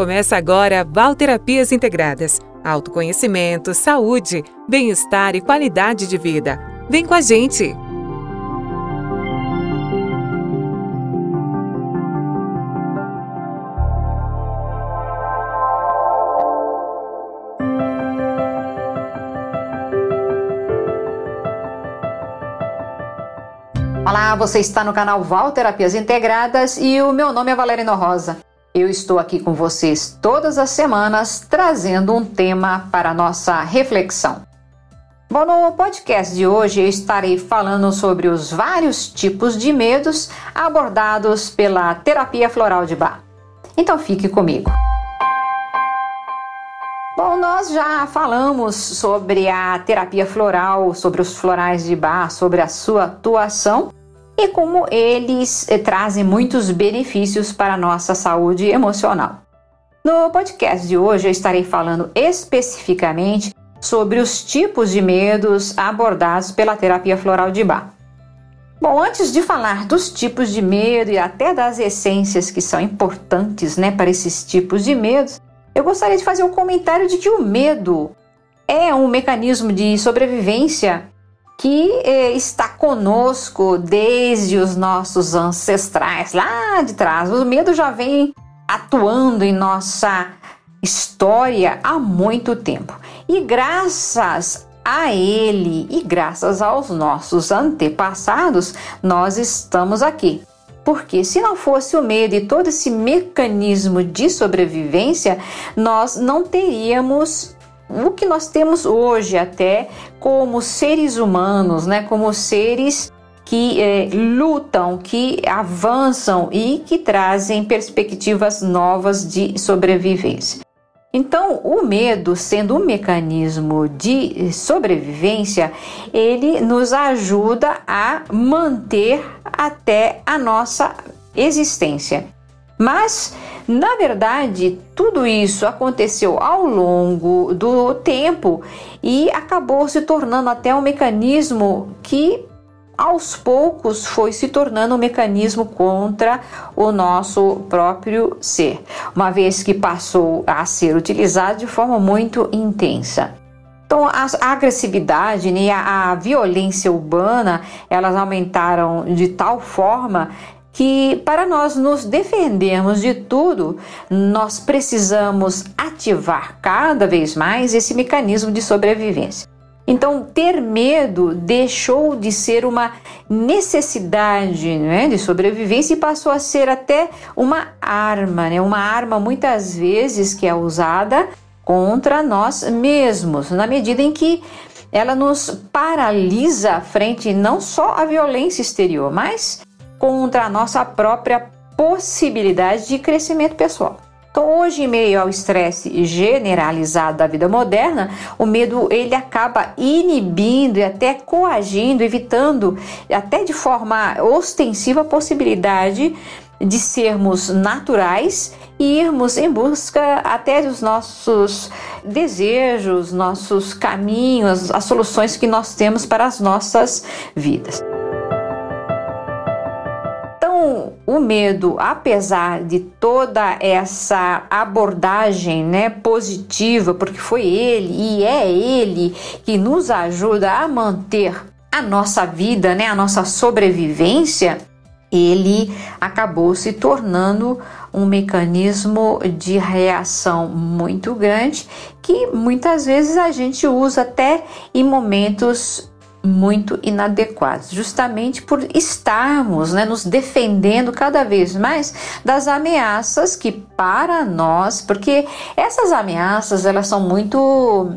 Começa agora Valterapias Integradas. Autoconhecimento, saúde, bem-estar e qualidade de vida. Vem com a gente! Olá, você está no canal Val Terapias Integradas e o meu nome é Valerino Rosa. Eu estou aqui com vocês todas as semanas trazendo um tema para nossa reflexão. Bom, no podcast de hoje eu estarei falando sobre os vários tipos de medos abordados pela terapia floral de Bach. Então fique comigo. Bom, nós já falamos sobre a terapia floral, sobre os florais de Bach, sobre a sua atuação e como eles eh, trazem muitos benefícios para a nossa saúde emocional. No podcast de hoje eu estarei falando especificamente sobre os tipos de medos abordados pela terapia floral de Bach. Bom, antes de falar dos tipos de medo e até das essências que são importantes né, para esses tipos de medos, eu gostaria de fazer um comentário de que o medo é um mecanismo de sobrevivência que eh, está conosco desde os nossos ancestrais, lá de trás. O medo já vem atuando em nossa história há muito tempo. E graças a ele e graças aos nossos antepassados, nós estamos aqui. Porque se não fosse o medo e todo esse mecanismo de sobrevivência, nós não teríamos o que nós temos hoje até como seres humanos, né, como seres que é, lutam, que avançam e que trazem perspectivas novas de sobrevivência. Então, o medo, sendo um mecanismo de sobrevivência, ele nos ajuda a manter até a nossa existência. Mas, na verdade, tudo isso aconteceu ao longo do tempo e acabou se tornando até um mecanismo que aos poucos foi se tornando um mecanismo contra o nosso próprio ser, uma vez que passou a ser utilizado de forma muito intensa. Então, a agressividade e né, a violência urbana, elas aumentaram de tal forma que para nós nos defendermos de tudo, nós precisamos ativar cada vez mais esse mecanismo de sobrevivência. Então, ter medo deixou de ser uma necessidade né, de sobrevivência e passou a ser até uma arma, né, uma arma muitas vezes que é usada contra nós mesmos, na medida em que ela nos paralisa frente não só à violência exterior, mas contra a nossa própria possibilidade de crescimento pessoal. Então, hoje, em meio ao estresse generalizado da vida moderna, o medo ele acaba inibindo e até coagindo, evitando até de forma ostensiva a possibilidade de sermos naturais e irmos em busca até dos nossos desejos, nossos caminhos, as soluções que nós temos para as nossas vidas o medo, apesar de toda essa abordagem né, positiva, porque foi ele e é ele que nos ajuda a manter a nossa vida, né, a nossa sobrevivência, ele acabou se tornando um mecanismo de reação muito grande que muitas vezes a gente usa até em momentos muito inadequados, justamente por estarmos né, nos defendendo cada vez mais das ameaças que para nós, porque essas ameaças elas são muito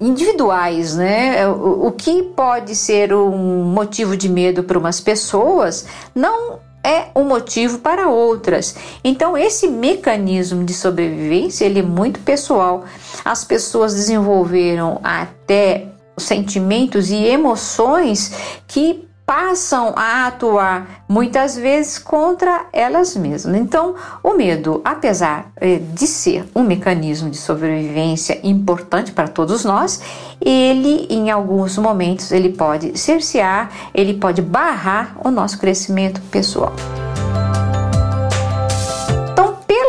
individuais, né? O, o que pode ser um motivo de medo para umas pessoas não é um motivo para outras. Então esse mecanismo de sobrevivência ele é muito pessoal. As pessoas desenvolveram até sentimentos e emoções que passam a atuar muitas vezes contra elas mesmas. Então, o medo, apesar eh, de ser um mecanismo de sobrevivência importante para todos nós, ele em alguns momentos ele pode cercear, ele pode barrar o nosso crescimento pessoal.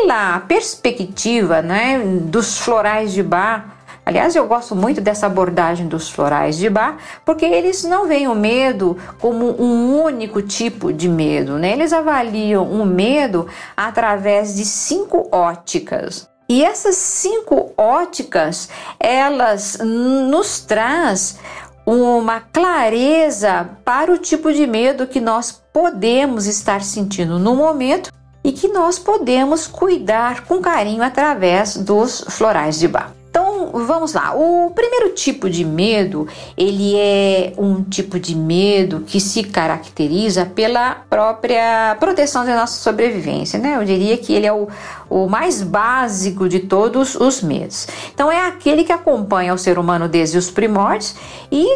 pela perspectiva né, dos florais de bar, Aliás, eu gosto muito dessa abordagem dos florais de bar, porque eles não veem o medo como um único tipo de medo, né? Eles avaliam o medo através de cinco óticas. E essas cinco óticas, elas nos traz uma clareza para o tipo de medo que nós podemos estar sentindo no momento e que nós podemos cuidar com carinho através dos florais de bar. Então, vamos lá. O primeiro tipo de medo, ele é um tipo de medo que se caracteriza pela própria proteção da nossa sobrevivência, né? Eu diria que ele é o, o mais básico de todos os medos. Então, é aquele que acompanha o ser humano desde os primórdios e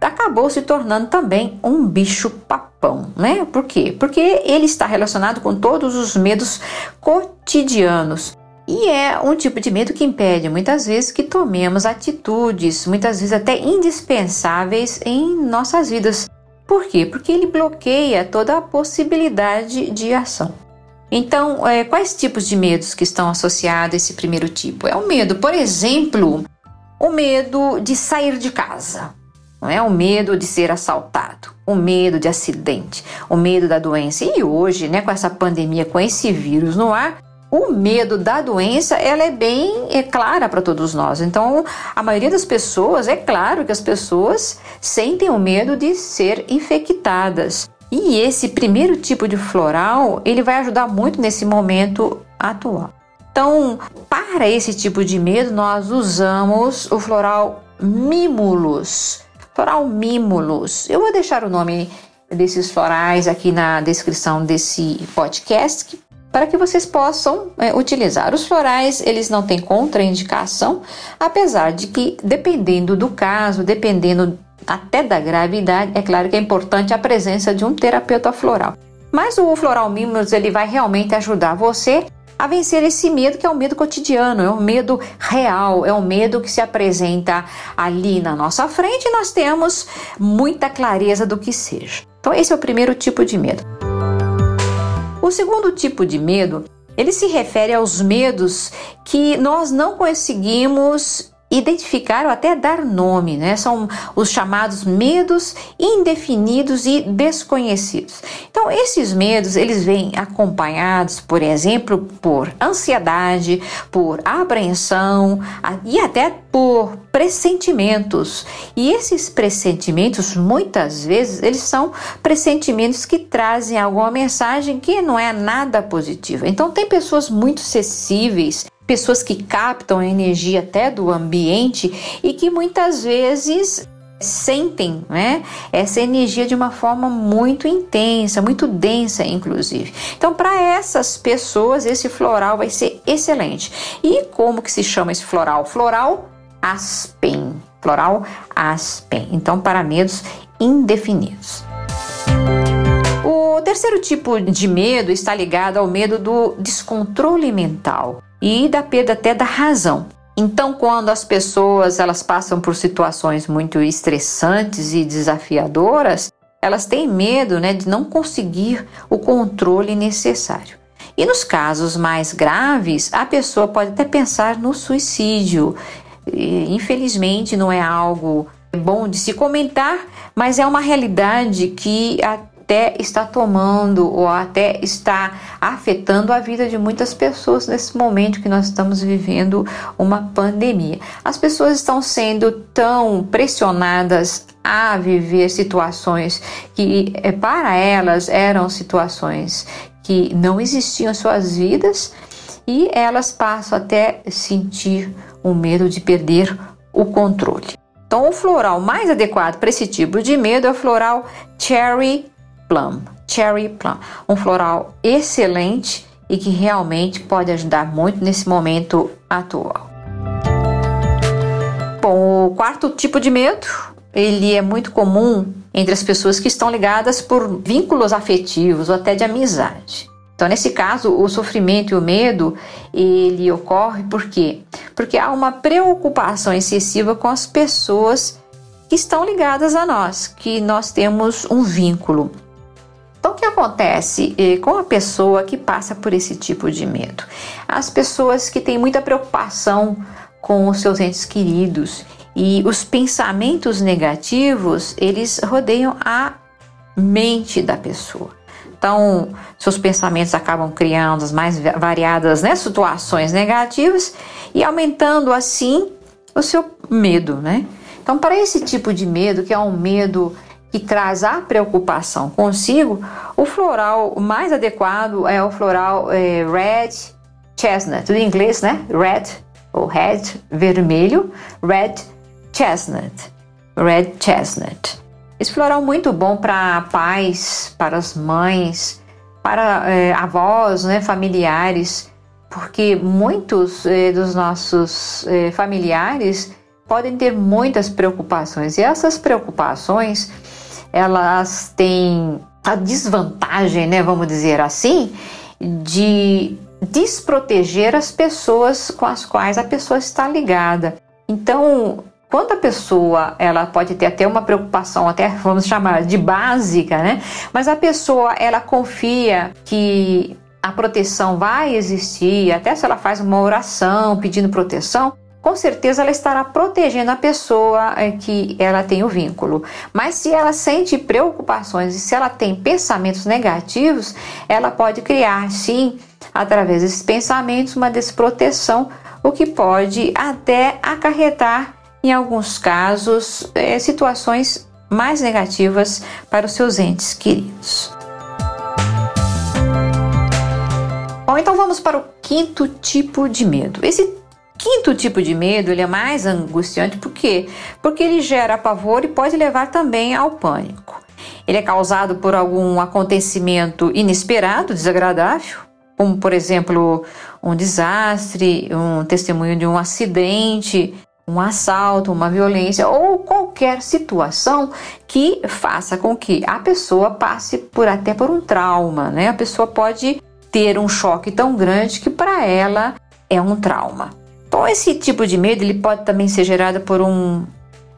acabou se tornando também um bicho papão, né? Por quê? Porque ele está relacionado com todos os medos cotidianos. E é um tipo de medo que impede muitas vezes que tomemos atitudes, muitas vezes até indispensáveis em nossas vidas. Por quê? Porque ele bloqueia toda a possibilidade de ação. Então, é, quais tipos de medos que estão associados a esse primeiro tipo? É o medo, por exemplo, o medo de sair de casa, não é? O medo de ser assaltado, o medo de acidente, o medo da doença. E hoje, né, com essa pandemia, com esse vírus no ar, o medo da doença ela é bem é clara para todos nós. Então, a maioria das pessoas, é claro que as pessoas sentem o medo de ser infectadas. E esse primeiro tipo de floral, ele vai ajudar muito nesse momento atual. Então, para esse tipo de medo, nós usamos o floral Mimulus. Floral Mimulus. Eu vou deixar o nome desses florais aqui na descrição desse podcast, para que vocês possam é, utilizar. Os florais, eles não têm contraindicação, apesar de que, dependendo do caso, dependendo até da gravidade, é claro que é importante a presença de um terapeuta floral. Mas o floral mimos, ele vai realmente ajudar você a vencer esse medo que é um medo cotidiano, é um medo real, é um medo que se apresenta ali na nossa frente e nós temos muita clareza do que seja. Então esse é o primeiro tipo de medo. O segundo tipo de medo, ele se refere aos medos que nós não conseguimos identificar ou até dar nome, né? São os chamados medos indefinidos e desconhecidos. Então, esses medos, eles vêm acompanhados, por exemplo, por ansiedade, por apreensão e até por pressentimentos. E esses pressentimentos, muitas vezes, eles são pressentimentos que trazem alguma mensagem que não é nada positiva. Então, tem pessoas muito sensíveis pessoas que captam a energia até do ambiente e que muitas vezes sentem né, essa energia de uma forma muito intensa, muito densa, inclusive. Então, para essas pessoas, esse floral vai ser excelente. E como que se chama esse floral? Floral aspen. Floral aspen. Então, para medos indefinidos. Terceiro tipo de medo está ligado ao medo do descontrole mental e da perda até da razão. Então, quando as pessoas elas passam por situações muito estressantes e desafiadoras, elas têm medo né, de não conseguir o controle necessário. E nos casos mais graves, a pessoa pode até pensar no suicídio. E, infelizmente, não é algo bom de se comentar, mas é uma realidade que a até está tomando ou até está afetando a vida de muitas pessoas nesse momento que nós estamos vivendo uma pandemia. As pessoas estão sendo tão pressionadas a viver situações que eh, para elas eram situações que não existiam em suas vidas e elas passam até sentir o medo de perder o controle. Então, o floral mais adequado para esse tipo de medo é o floral Cherry Plum, Cherry Plum, um floral excelente e que realmente pode ajudar muito nesse momento atual. Bom, o quarto tipo de medo, ele é muito comum entre as pessoas que estão ligadas por vínculos afetivos ou até de amizade. Então, nesse caso, o sofrimento e o medo, ele ocorre por quê? Porque há uma preocupação excessiva com as pessoas que estão ligadas a nós, que nós temos um vínculo que acontece eh, com a pessoa que passa por esse tipo de medo? As pessoas que têm muita preocupação com os seus entes queridos e os pensamentos negativos, eles rodeiam a mente da pessoa. Então, seus pensamentos acabam criando as mais variadas né, situações negativas e aumentando assim o seu medo, né? Então, para esse tipo de medo, que é um medo que traz a preocupação consigo, o floral mais adequado é o floral é, Red Chestnut, do inglês, né? Red ou Red, vermelho, Red Chestnut, Red Chestnut. Esse floral muito bom para pais, para as mães, para é, avós, né, familiares, porque muitos é, dos nossos é, familiares podem ter muitas preocupações e essas preocupações elas têm a desvantagem, né, vamos dizer assim, de desproteger as pessoas com as quais a pessoa está ligada. Então, quando a pessoa ela pode ter até uma preocupação, até vamos chamar de básica, né? Mas a pessoa ela confia que a proteção vai existir, até se ela faz uma oração pedindo proteção, com certeza ela estará protegendo a pessoa é, que ela tem o vínculo. Mas se ela sente preocupações e se ela tem pensamentos negativos, ela pode criar sim, através desses pensamentos, uma desproteção, o que pode até acarretar em alguns casos, é, situações mais negativas para os seus entes queridos. Bom, então vamos para o quinto tipo de medo. Esse quinto tipo de medo ele é mais angustiante por quê? Porque ele gera pavor e pode levar também ao pânico. Ele é causado por algum acontecimento inesperado, desagradável, como por exemplo um desastre, um testemunho de um acidente, um assalto, uma violência ou qualquer situação que faça com que a pessoa passe por até por um trauma, né? A pessoa pode ter um choque tão grande que para ela é um trauma. Então esse tipo de medo ele pode também ser gerado por um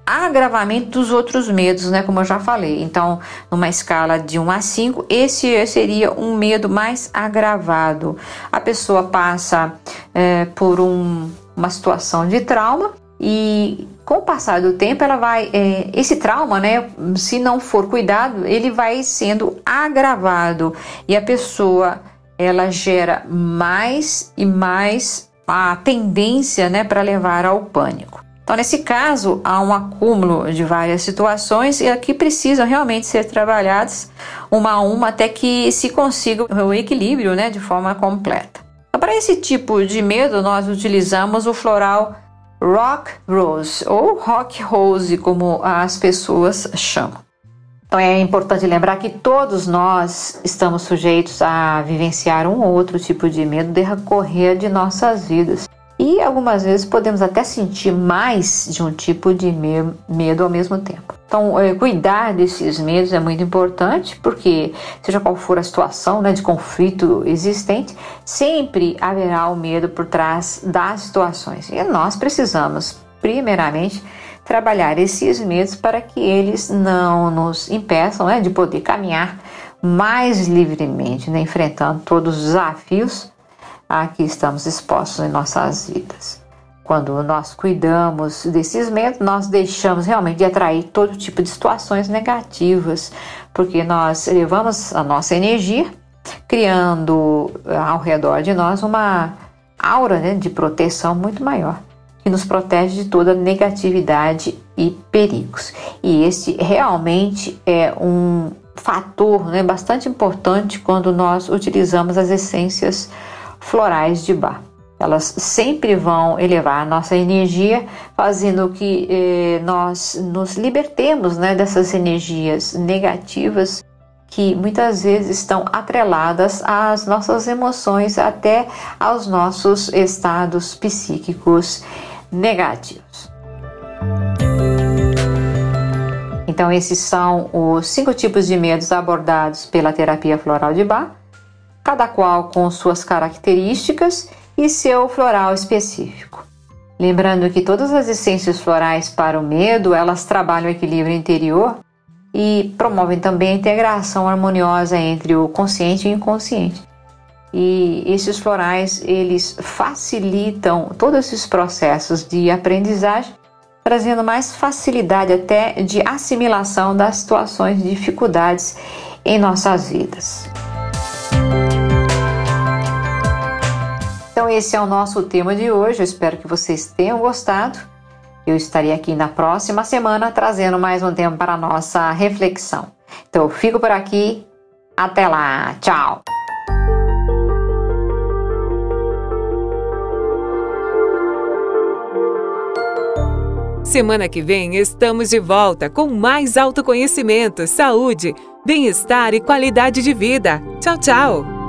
agravamento dos outros medos, né? Como eu já falei. Então, numa escala de 1 a 5, esse seria um medo mais agravado. A pessoa passa é, por um, uma situação de trauma e com o passar do tempo, ela vai. É, esse trauma, né? Se não for cuidado, ele vai sendo agravado e a pessoa ela gera mais e mais a tendência, né, para levar ao pânico. Então, nesse caso, há um acúmulo de várias situações e aqui precisam realmente ser trabalhadas uma a uma até que se consiga o equilíbrio né, de forma completa. Então, para esse tipo de medo, nós utilizamos o floral Rock Rose ou Rock Rose, como as pessoas chamam. Então é importante lembrar que todos nós estamos sujeitos a vivenciar um ou outro tipo de medo decorrer de nossas vidas. E algumas vezes podemos até sentir mais de um tipo de medo ao mesmo tempo. Então, é, cuidar desses medos é muito importante, porque, seja qual for a situação né, de conflito existente, sempre haverá o medo por trás das situações. E nós precisamos, primeiramente, trabalhar esses medos para que eles não nos impeçam né, de poder caminhar mais livremente, né, enfrentando todos os desafios a que estamos expostos em nossas vidas. Quando nós cuidamos desses medos, nós deixamos realmente de atrair todo tipo de situações negativas, porque nós elevamos a nossa energia, criando ao redor de nós uma aura né, de proteção muito maior, que nos protege de toda negatividade e perigos. E este realmente é um fator né, bastante importante quando nós utilizamos as essências florais de bar. Elas sempre vão elevar a nossa energia, fazendo que eh, nós nos libertemos né, dessas energias negativas que muitas vezes estão atreladas às nossas emoções, até aos nossos estados psíquicos negativos. Então, esses são os cinco tipos de medos abordados pela terapia floral de Bach cada qual com suas características e seu floral específico. Lembrando que todas as essências florais para o medo, elas trabalham o equilíbrio interior e promovem também a integração harmoniosa entre o consciente e o inconsciente. E esses florais, eles facilitam todos esses processos de aprendizagem, trazendo mais facilidade até de assimilação das situações de dificuldades em nossas vidas. Então esse é o nosso tema de hoje. Eu espero que vocês tenham gostado. Eu estarei aqui na próxima semana trazendo mais um tema para a nossa reflexão. Então eu fico por aqui. Até lá. Tchau. Semana que vem estamos de volta com mais autoconhecimento, saúde, bem-estar e qualidade de vida. Tchau, tchau!